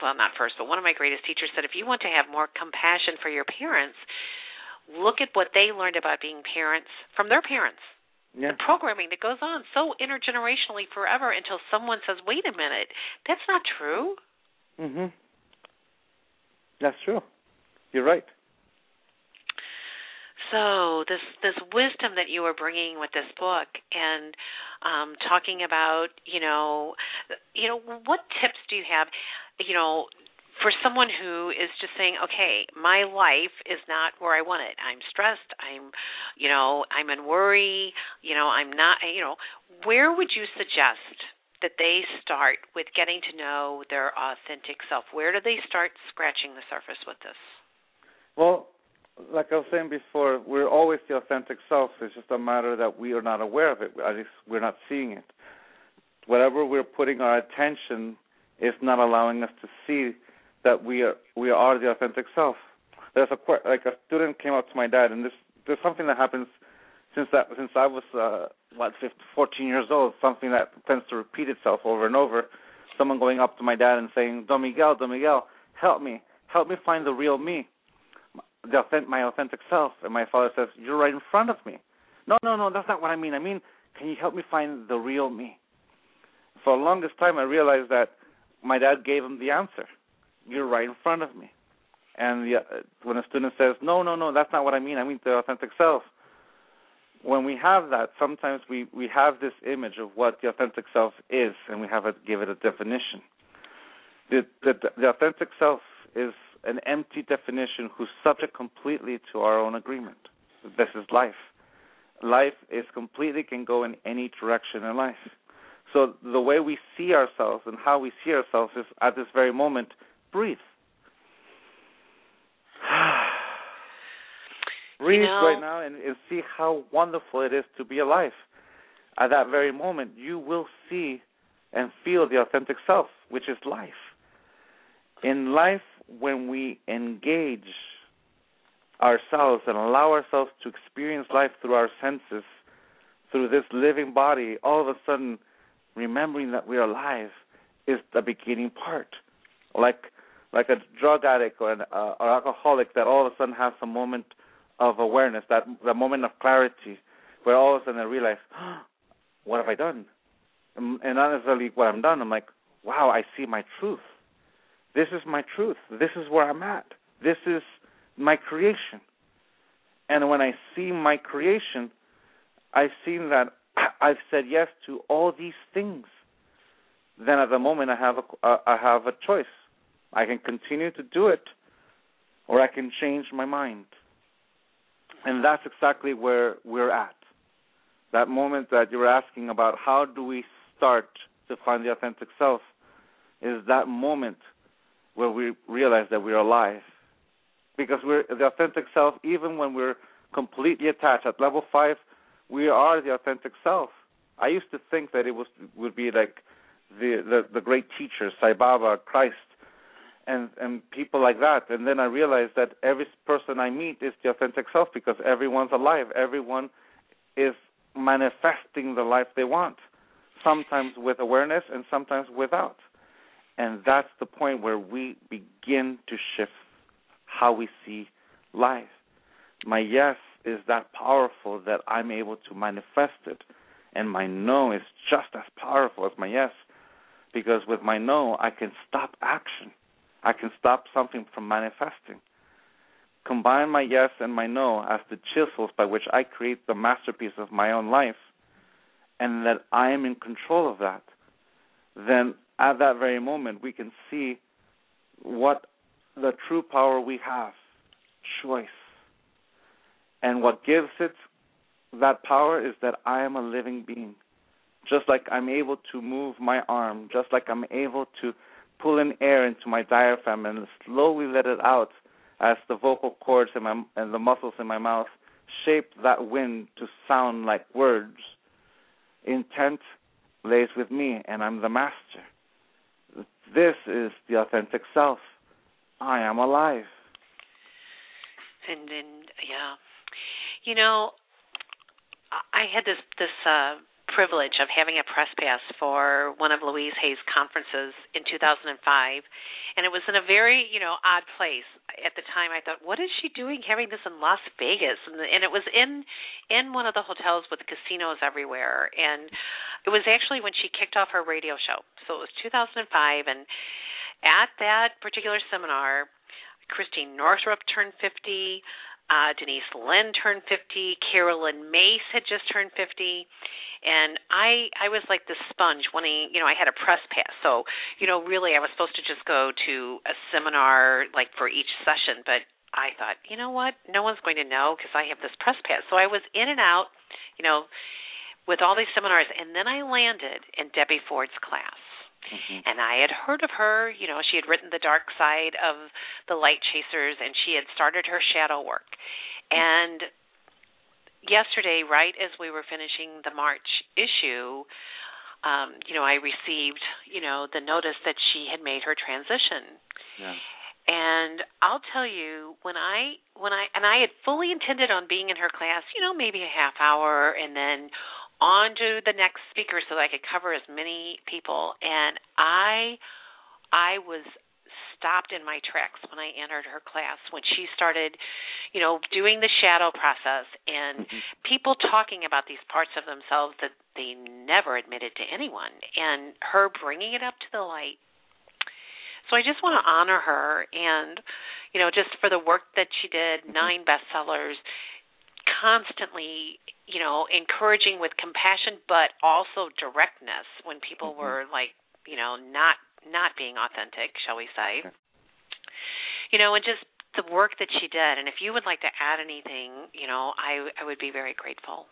well not first but one of my greatest teachers said if you want to have more compassion for your parents look at what they learned about being parents from their parents Yeah. the programming that goes on so intergenerationally forever until someone says wait a minute that's not true Mhm. That's true. You're right. So this this wisdom that you were bringing with this book and um talking about you know you know what tips do you have you know for someone who is just saying okay my life is not where i want it. I'm stressed. I'm you know i'm in worry. You know i'm not you know where would you suggest that they start with getting to know their authentic self? Where do they start scratching the surface with this? Well, like I was saying before, we're always the authentic self. It's just a matter that we are not aware of it. At least we're not seeing it. Whatever we're putting our attention is not allowing us to see that we are we are the authentic self. There's a like a student came up to my dad, and this there's something that happens since that since I was uh, what 15, 14 years old. Something that tends to repeat itself over and over. Someone going up to my dad and saying, "Don Miguel, Don Miguel, help me, help me find the real me." The my authentic self. And my father says, "You're right in front of me." No, no, no, that's not what I mean. I mean, can you help me find the real me? For the longest time, I realized that my dad gave him the answer. You're right in front of me. And the, uh, when a student says, "No, no, no, that's not what I mean. I mean the authentic self." When we have that, sometimes we we have this image of what the authentic self is, and we have to give it a definition. The the, the authentic self is an empty definition who's subject completely to our own agreement. This is life. Life is completely can go in any direction in life. So the way we see ourselves and how we see ourselves is at this very moment, breathe. breathe You know- right now and, and see how wonderful it is to be alive. At that very moment, you will see and feel the authentic self, which is life. In life, when we engage ourselves and allow ourselves to experience life through our senses, through this living body, all of a sudden remembering that we are alive is the beginning part. Like like a drug addict or an uh, or alcoholic that all of a sudden has a moment of awareness, that the moment of clarity, where all of a sudden I realize, oh, what have I done? And, and not necessarily what I'm done. I'm like, wow, I see my truth. This is my truth. This is where I'm at. This is my creation. And when I see my creation, I've seen that I've said yes to all these things. Then at the moment I have a uh, I have a choice. I can continue to do it, or I can change my mind. And that's exactly where we're at. That moment that you're asking about, how do we start to find the authentic self, is that moment where we realize that we're alive. Because we're the authentic self, even when we're completely attached. At level five, we are the authentic self. I used to think that it was would be like the the, the great teachers, Sai Baba, Christ, and and people like that. And then I realized that every person I meet is the authentic self because everyone's alive. Everyone is manifesting the life they want. Sometimes with awareness and sometimes without. And that's the point where we begin to shift how we see life. My yes is that powerful that I'm able to manifest it. And my no is just as powerful as my yes. Because with my no, I can stop action. I can stop something from manifesting. Combine my yes and my no as the chisels by which I create the masterpiece of my own life, and that I am in control of that. Then at that very moment, we can see what the true power we have choice. And what gives it that power is that I am a living being. Just like I'm able to move my arm, just like I'm able to pull in air into my diaphragm and slowly let it out as the vocal cords and, my, and the muscles in my mouth shape that wind to sound like words. Intent lays with me, and I'm the master. This is the authentic self. I am alive. And then, yeah, you know, I had this this uh privilege of having a press pass for one of Louise Hay's conferences in 2005, and it was in a very you know odd place. At the time, I thought, what is she doing having this in Las Vegas? And, the, and it was in in one of the hotels with casinos everywhere, and it was actually when she kicked off her radio show. So it was 2005, and at that particular seminar, Christiane Northrup turned 50. Uh, Denise Linn turned 50. Carolyn Myss had just turned 50 and I I was like the sponge wanting you know I had a press pass. So you know really I was supposed to just go to a seminar like for each session. But I thought you know what? No one's going to know because I have this press pass. So I was in and out you know with all these seminars. And then I landed in Debbie Ford's class Mm-hmm. And I had heard of her, you know, she had written The Dark Side of the Light Chasers and she had started her shadow work. And yesterday, right as we were finishing the March issue, um, you know, I received, you know, the notice that she had made her transition. Yeah. And I'll tell you when I when I and I had fully intended on being in her class, you know, maybe a half hour and then on to the next speaker so that I could cover as many people and I I was stopped in my tracks when I entered her class when she started, you know, doing the shadow process and mm-hmm. people talking about these parts of themselves that they never admitted to anyone and her bringing it up to the light. So I just want to honor her and, you know, just for the work that she did, mm-hmm. nine bestsellers, constantly you know encouraging with compassion but also directness when people mm-hmm. were like you know not not being authentic, shall we say. You know, and just the work that she did. And if you would like to add anything, you know, I I would be very grateful.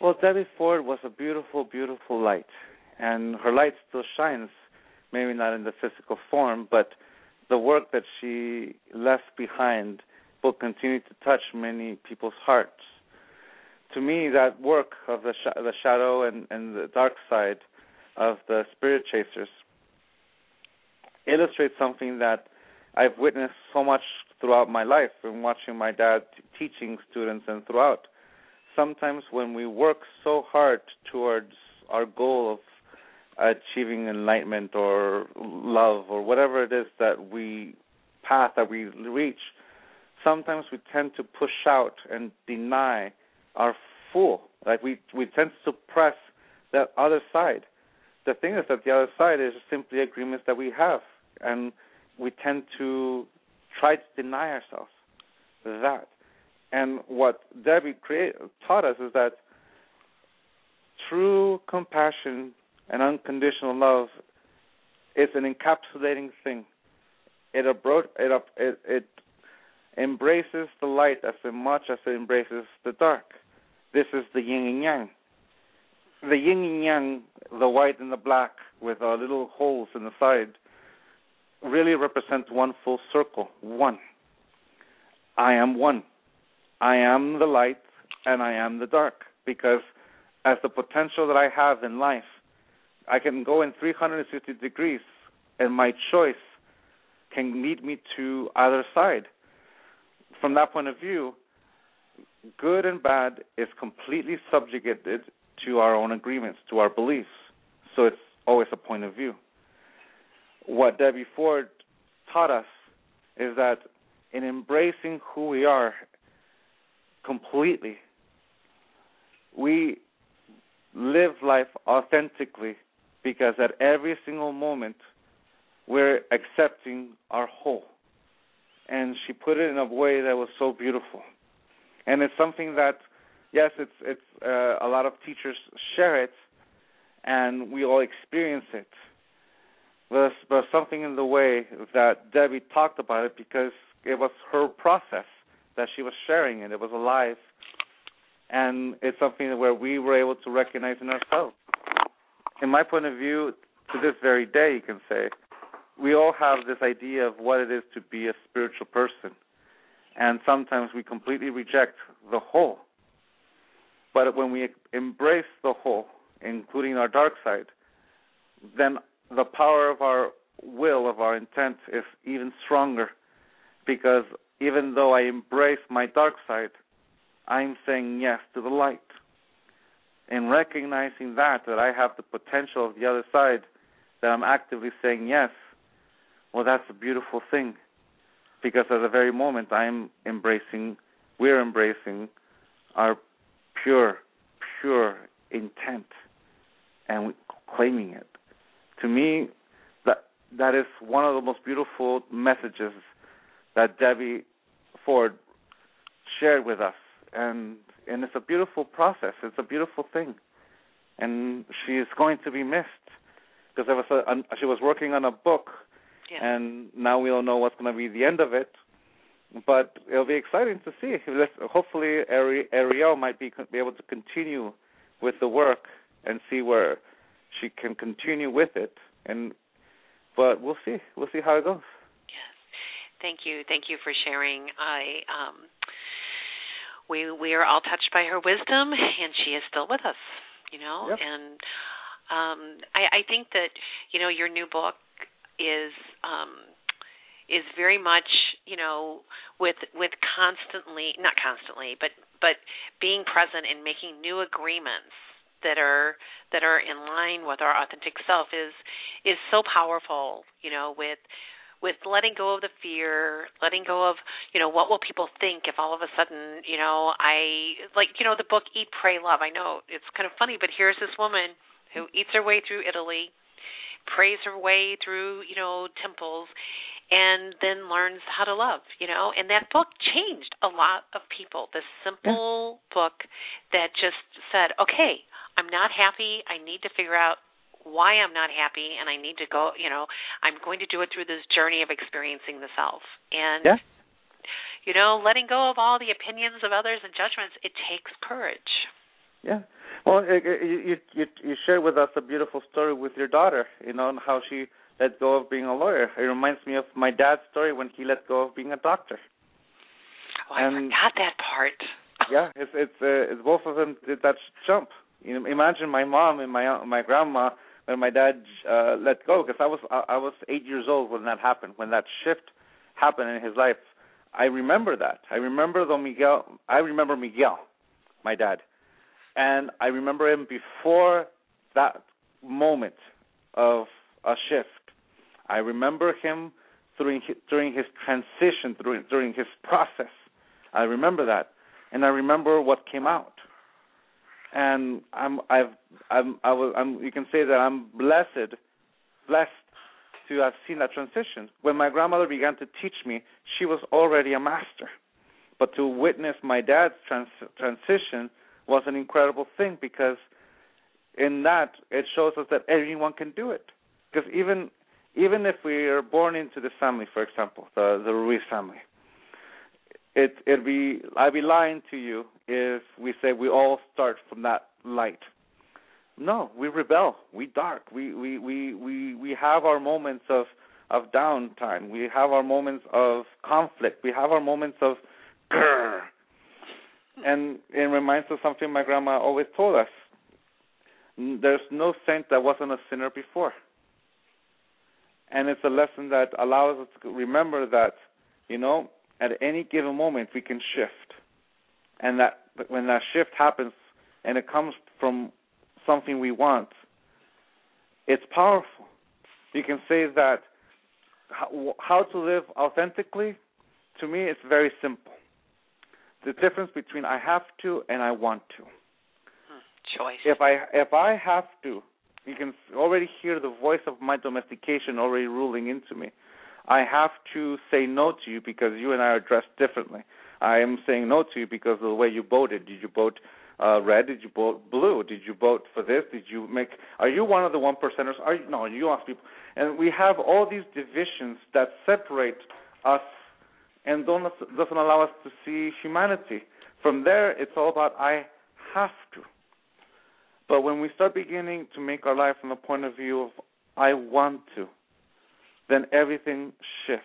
Well, Debbie Ford was a beautiful, beautiful light, and her light still shines. Maybe not in the physical form, but the work that she left behind will continue to touch many people's hearts. To me, that work of the sh- the shadow and, and the dark side of the spirit chasers illustrates something that I've witnessed so much throughout my life and watching my dad teaching students and throughout. Sometimes when we work so hard towards our goal of achieving enlightenment or love or whatever it is that we path that we reach, sometimes we tend to push out and deny our full. Like we we tend to suppress that other side. The thing is that the other side is simply agreements that we have and we tend to try to deny ourselves that. And what Debbie create, taught us is that true compassion and unconditional love is an encapsulating thing. It abro- it, it it embraces the light as much as it embraces the dark. This is the yin and yang. The yin and yang, the white and the black, with uh, little holes in the side, really represent one full circle. One. I am one. I am the light and I am the dark because as the potential that I have in life, I can go in 360 degrees and my choice can lead me to either side. From that point of view, good and bad is completely subjugated to our own agreements, to our beliefs. So it's always a point of view what Debbie Ford taught us is that in embracing who we are completely, we live life authentically because at every single moment we're accepting our whole. And she put it in a way that was so beautiful. And it's something that, yes, it's it's uh, a lot of teachers share it, and we all experience it there's, there's something in the way that Debbie talked about it because it was her process that she was sharing and it was alive and it's something where we were able to recognize in ourselves. In my point of view, to this very day, you can say, we all have this idea of what it is to be a spiritual person, and sometimes we completely reject the whole. But when we embrace the whole, including our dark side, then the power of our will, of our intent, is even stronger. Because even though I embrace my dark side, I'm saying yes to the light. And recognizing that, that I have the potential of the other side, that I'm actively saying yes, well, that's a beautiful thing. Because at the very moment I'm embracing, we're embracing our pure, pure intent and claiming it. To me, that that is one of the most beautiful messages that Debbie Ford shared with us, and and it's a beautiful process. It's a beautiful thing, and she is going to be missed because there was a, she was working on a book, Yeah. and now we don't know what's going to be the end of it. But it'll be exciting to see. Let's- Hopefully, Ari- Arielle might be be able to continue with the work and see where she can continue with it. And but we'll see. We'll see how it goes. Yes. Thank you. Thank you for sharing. I um we we are all touched by her wisdom and she is still with us, you know? Yep. And um I I think that, you know, your new book is um is very much, you know, with with constantly not constantly, but but being present and making new agreements that are that are in line with our authentic self is is so powerful, you know, with with letting go of the fear, letting go of, you know, what will people think if all of a sudden, you know, I like, you know, the book Eat, Pray, Love. I know it's kind of funny, but here's this woman who eats her way through Italy, prays her way through, you know, temples, and then learns how to love, you know. And that book changed a lot of people. This simple book that just said, okay, I'm not happy. I need to figure out why I'm not happy and I need to go, you know, I'm going to do it through this journey of experiencing the self. And Yeah. you know, letting go of all the opinions of others and judgments, it takes courage. Yeah. Well, it, it, you you you shared with us a beautiful story with your daughter. You know and how she let go of being a lawyer. It reminds me of my dad's story when he let go of being a doctor. Oh, I And- forgot that part. yeah, it's it's uh, it's both of them did that jump. You know, imagine my mom and my my grandma when my dad uh let go because I was I, I was 8 years old when that happened, when that shift happened in his life. I remember that. I remember Don Miguel. I remember Miguel, my dad, and I remember him before that moment of a shift. I remember him during his, during his transition, during during his process. I remember that, and I remember what came out. And I'm I've I'm I was I'm you can say that I'm blessed, blessed to have seen that transition. When my grandmother began to teach me, she was already a master. But to witness my dad's trans- transition was an incredible thing because in that it shows us that anyone can do it. Because even even if we are born into this family, for example, the the Ruiz family, it it'd be I'd be lying to you if we say we all start from that light. No, we rebel. We dark. We we we we we have our moments of of downtime. We have our moments of conflict. We have our moments of grrr. And it reminds us of something my grandma always told us. There's no saint that wasn't a sinner before. And it's a lesson that allows us to remember that, you know, at any given moment we can shift. And that when that shift happens and it comes from something we want, it's powerful. You can say that how, how to live authentically, to me, it's very simple. The difference between I have to and I want to. Choice. If I if I have to, you can already hear the voice of my domestication already ruling into me. I have to say no to you because you and I are dressed differently. I am saying no to you because of the way you voted. Did you vote uh, red? Did you vote blue? Did you vote for this? Did you make? Are you one of the one percenters? Are you, no? You ask people, and we have all these divisions that separate us and doesn't allow us to see humanity. From there, it's all about I have to. But when we start beginning to make our life from the point of view of I want to, then everything shifts.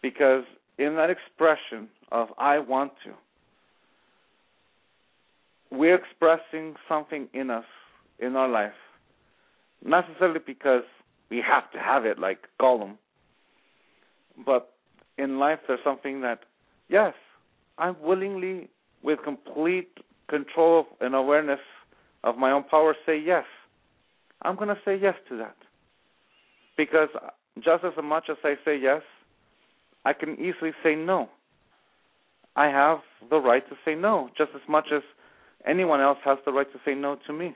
Because in that expression of I want to, we're expressing something in us, in our life. Not necessarily because we have to have it like Gollum, but in life there's something that, yes, I'm willingly, with complete control and awareness of my own power, say yes. I'm going to say yes to that. Because just as much as I say yes, I can easily say no. I have the right to say no, just as much as anyone else has the right to say no to me.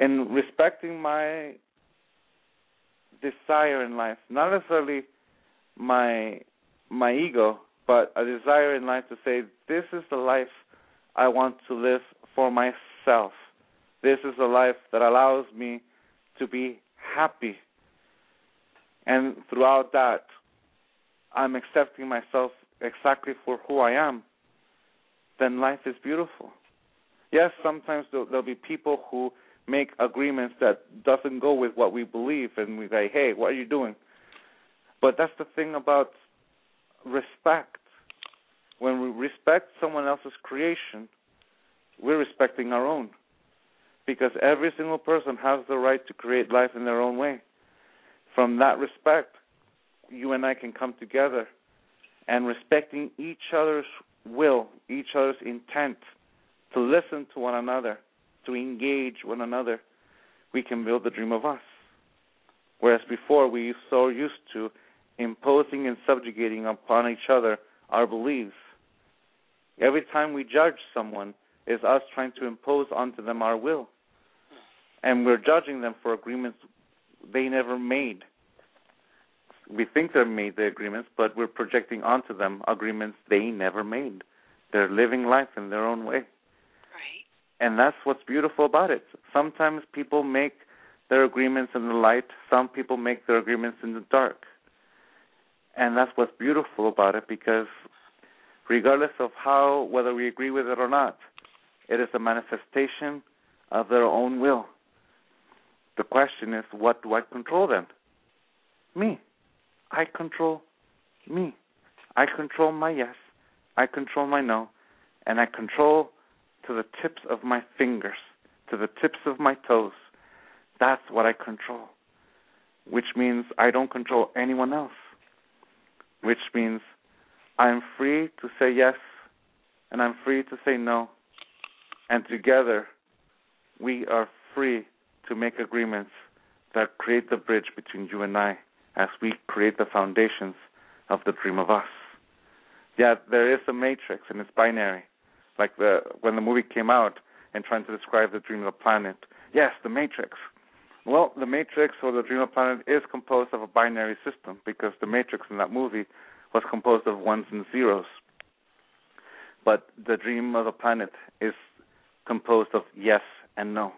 In respecting my desire in life, not necessarily my my ego, but a desire in life to say, this is the life I want to live for myself. This is a life that allows me to be happy. And throughout that, I'm accepting myself exactly for who I am. Then life is beautiful. Yes, sometimes there'll, there'll be people who make agreements that doesn't go with what we believe, and we say, "Hey, what are you doing?" But that's the thing about respect. When we respect someone else's creation, we're respecting our own. Because every single person has the right to create life in their own way. From that respect, you and I can come together and respecting each other's will, each other's intent, to listen to one another, to engage one another, we can build the dream of us. Whereas before we were so used to imposing and subjugating upon each other our beliefs. Every time we judge someone is us trying to impose onto them our will. And we're judging them for agreements they never made. We think they made the agreements, but we're projecting onto them agreements they never made. They're living life in their own way. Right. And that's what's beautiful about it. Sometimes people make their agreements in the light, some people make their agreements in the dark. And that's what's beautiful about it because regardless of how, whether we agree with it or not, it is a manifestation of their own will. The question is, what do I control then? Me. I control me. I control my yes. I control my no. And I control to the tips of my fingers, to the tips of my toes. That's what I control. Which means I don't control anyone else which means I'm free to say yes and I'm free to say no. And together, we are free to make agreements that create the bridge between you and I as we create the foundations of the dream of us. Yeah, there is a matrix and it's binary. Like the when the movie came out and trying to describe the dream of the planet. Yes, the matrix. Well, the Matrix or the Dream of a Planet is composed of a binary system because the Matrix in that movie was composed of ones and zeros. But the Dream of the Planet is composed of yes and no.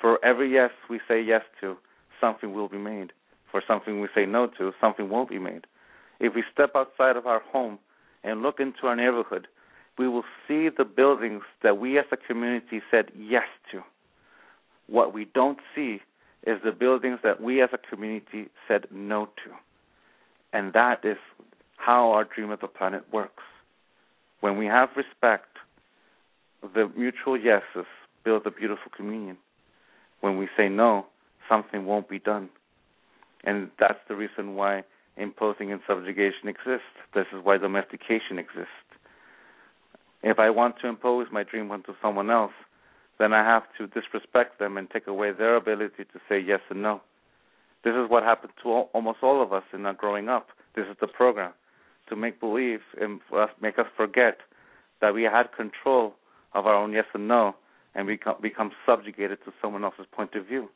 For every yes we say yes to, something will be made. For something we say no to, something won't be made. If we step outside of our home and look into our neighborhood, we will see the buildings that we as a community said yes to. What we don't see is the buildings that we as a community said no to. And that is how our dream of the planet works. When we have respect, the mutual yeses build a beautiful communion. When we say no, something won't be done. And that's the reason why imposing and subjugation exists. This is why domestication exists. If I want to impose my dream onto someone else, then I have to disrespect them and take away their ability to say yes and no. This is what happened to all, almost all of us in our growing up. This is the program to make believe and us, make us forget that we had control of our own yes and no and become, become subjugated to someone else's point of view.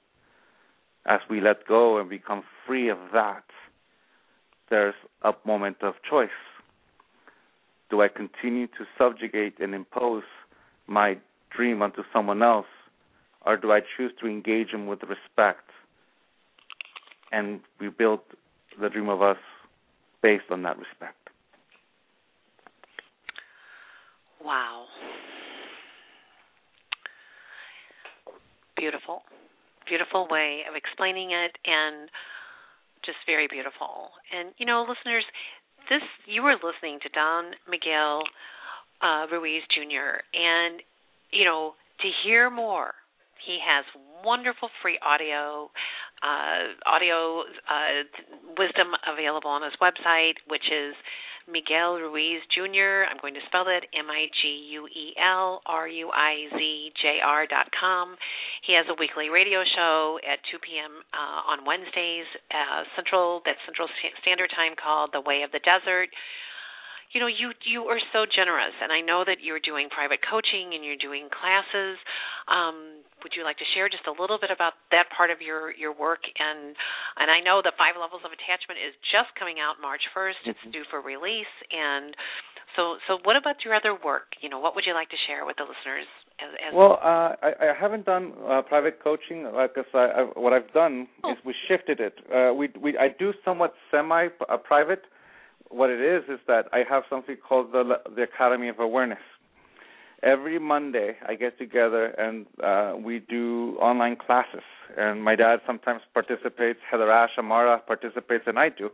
As we let go and become free of that, there's a moment of choice. Do I continue to subjugate and impose my dream unto someone else, or do I choose to engage him with respect? And we build the dream of us based on that respect. Wow. Beautiful. Beautiful way of explaining it and just very beautiful. And you know, listeners, this you were listening to Don Miguel uh, Ruiz Jr. and you know to hear more, he has wonderful free audio uh, audio uh, wisdom available on his website, which is Miguel Ruiz Jr. I'm going to spell it M I G U E L R U I Z J R dot com. He has a weekly radio show at 2 p.m. Uh, on Wednesdays, uh, Central, that's Central Standard Time, called The Way of the Desert you know you you are so generous and i know that you're doing private coaching and you're doing classes um, would you like to share just a little bit about that part of your your work and and i know the five levels of attachment is just coming out march 1st mm-hmm. it's due for release and so so what about your other work you know what would you like to share with the listeners as, as well, uh, I, I haven't done uh, private coaching because I, I, what I've done oh. is we shifted it. Uh, we, we, I do somewhat semi-private, uh, what it is is that I have something called the the Academy of Awareness. Every Monday, I get together and uh, we do online classes. And my dad sometimes participates. Heather Ash Amara participates, and I do.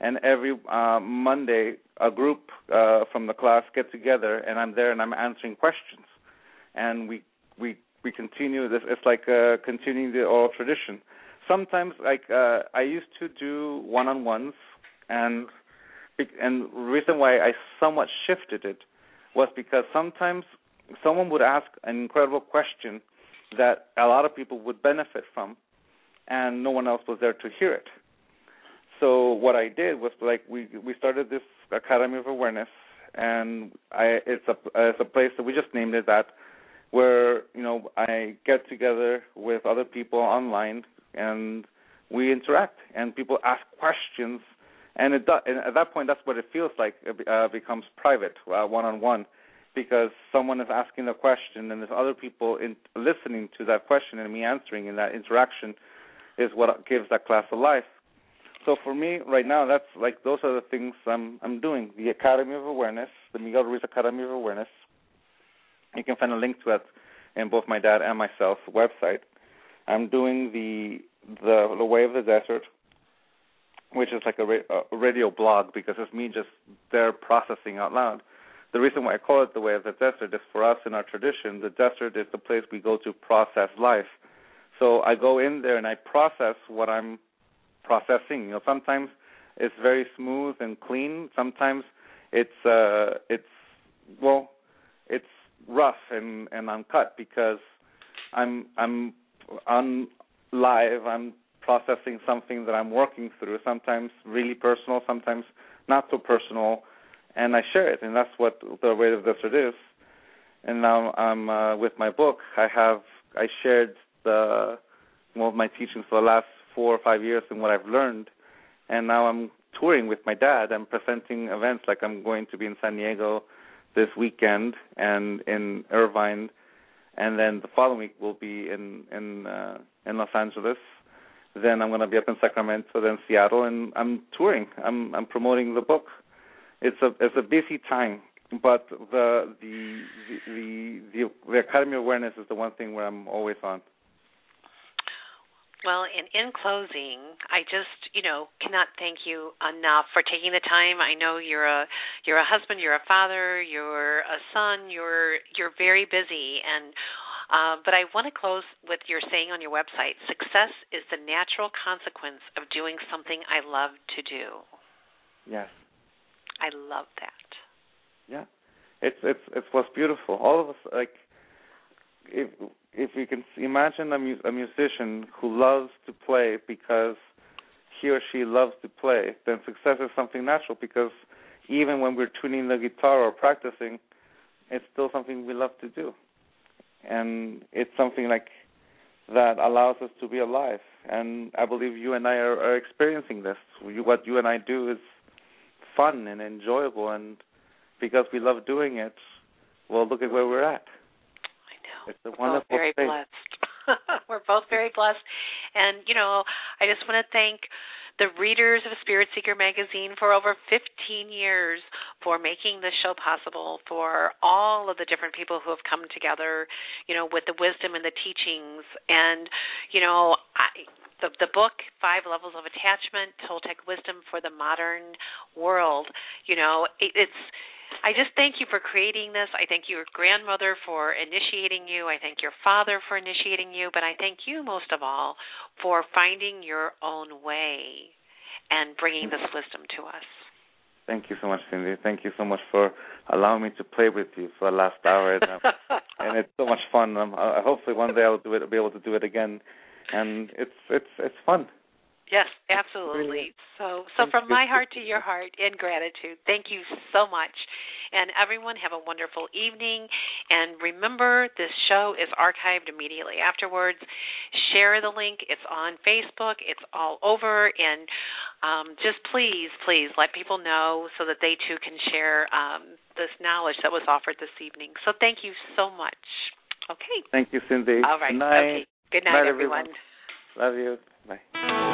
And every uh, Monday, a group uh, from the class get together, and I'm there and I'm answering questions. And we we we continue this. It's like uh, continuing the oral tradition. Sometimes, like uh, I used to do one-on-ones, and and the reason why I somewhat shifted it was because sometimes someone would ask an incredible question that a lot of people would benefit from, and no one else was there to hear it. So what I did was like we we started this Academy of Awareness, and I it's a it's a place that we just named it that, where you know I get together with other people online and we interact and people ask questions and it and at that point that's what it feels like it uh, becomes private one on one because someone is asking the question and there's other people in listening to that question and me answering and that interaction is what gives that class a life. So for me right now that's like those are the things i'm i'm doing. The academy of awareness the miguel ruiz academy of awareness. You can find a link to it in both my dad and myself website. I'm doing the the the way of the desert which is like a, ra- a radio blog because it's me just there processing out loud. The reason why I call it the way of the desert is for us in our tradition, the desert is the place we go to process life. So I go in there and I process what I'm processing. You know, sometimes it's very smooth and clean. Sometimes it's uh it's well, it's rough and and uncut because I'm I'm on live. I'm processing something that I'm working through, sometimes really personal, sometimes not so personal, and I share it, and that's what the way of the desert is. And now I'm uh, with my book. I have I shared the well my teachings for the last four or five years and what I've learned, and now I'm touring with my dad. I'm presenting events like I'm going to be in San Diego this weekend and in Irvine, and then the following week we'll be in in uh, in Los Angeles then I'm going to be up in Sacramento, then Seattle, and I'm touring. I'm I'm promoting the book. It's a it's a busy time, but the the the the, the Academy Awareness is the one thing where I'm always on. Well, in in closing, I just you know cannot thank you enough for taking the time. I know you're a you're a husband, you're a father, you're a son, you're you're very busy, and uh, but I want to close with your saying on your website success is the natural consequence of doing something I love to do. Yes. I love that. Yeah. It's it's it's what's beautiful. All of us like if if you can imagine a, mu- a musician who loves to play because he or she loves to play, then success is something natural because even when we're tuning the guitar or practicing, it's still something we love to do and it's something like that allows us to be alive. And I believe you and I are, are experiencing this. what you and I do is fun and enjoyable, and because we love doing it, well, look at where we're at. I know. It's a we're wonderful both very thing. blessed. we're both very blessed, and you know, I just want to thank the readers of Spirit Seeker magazine for over 15 years for making this show possible, for all of the different people who have come together, you know, with the wisdom and the teachings. And, you know, I, the, the book, Five Levels of Attachment, Toltec Wisdom for the Modern World, you know, it, it's I just thank you for creating this. I thank your grandmother for initiating you. I thank your father for initiating you. But I thank you most of all for finding your own way and bringing this wisdom to us. Thank you so much, Cynde. Thank you so much for allowing me to play with you for the last hour, and, um, and it's so much fun. Um, uh, hopefully, one day I'll do it. I'll be able to do it again, and it's it's it's fun. Yes, absolutely. So so from my heart to your heart in gratitude. Thank you so much. And everyone have a wonderful evening and remember this show is archived immediately afterwards. Share the link. It's on Facebook. It's all over and um, just please, please let people know so that they too can share um, this knowledge that was offered this evening. So thank you so much. Okay. Thank you, Cynde. All right. Good night. Okay. Good night, night everyone. everyone. Love you. Bye.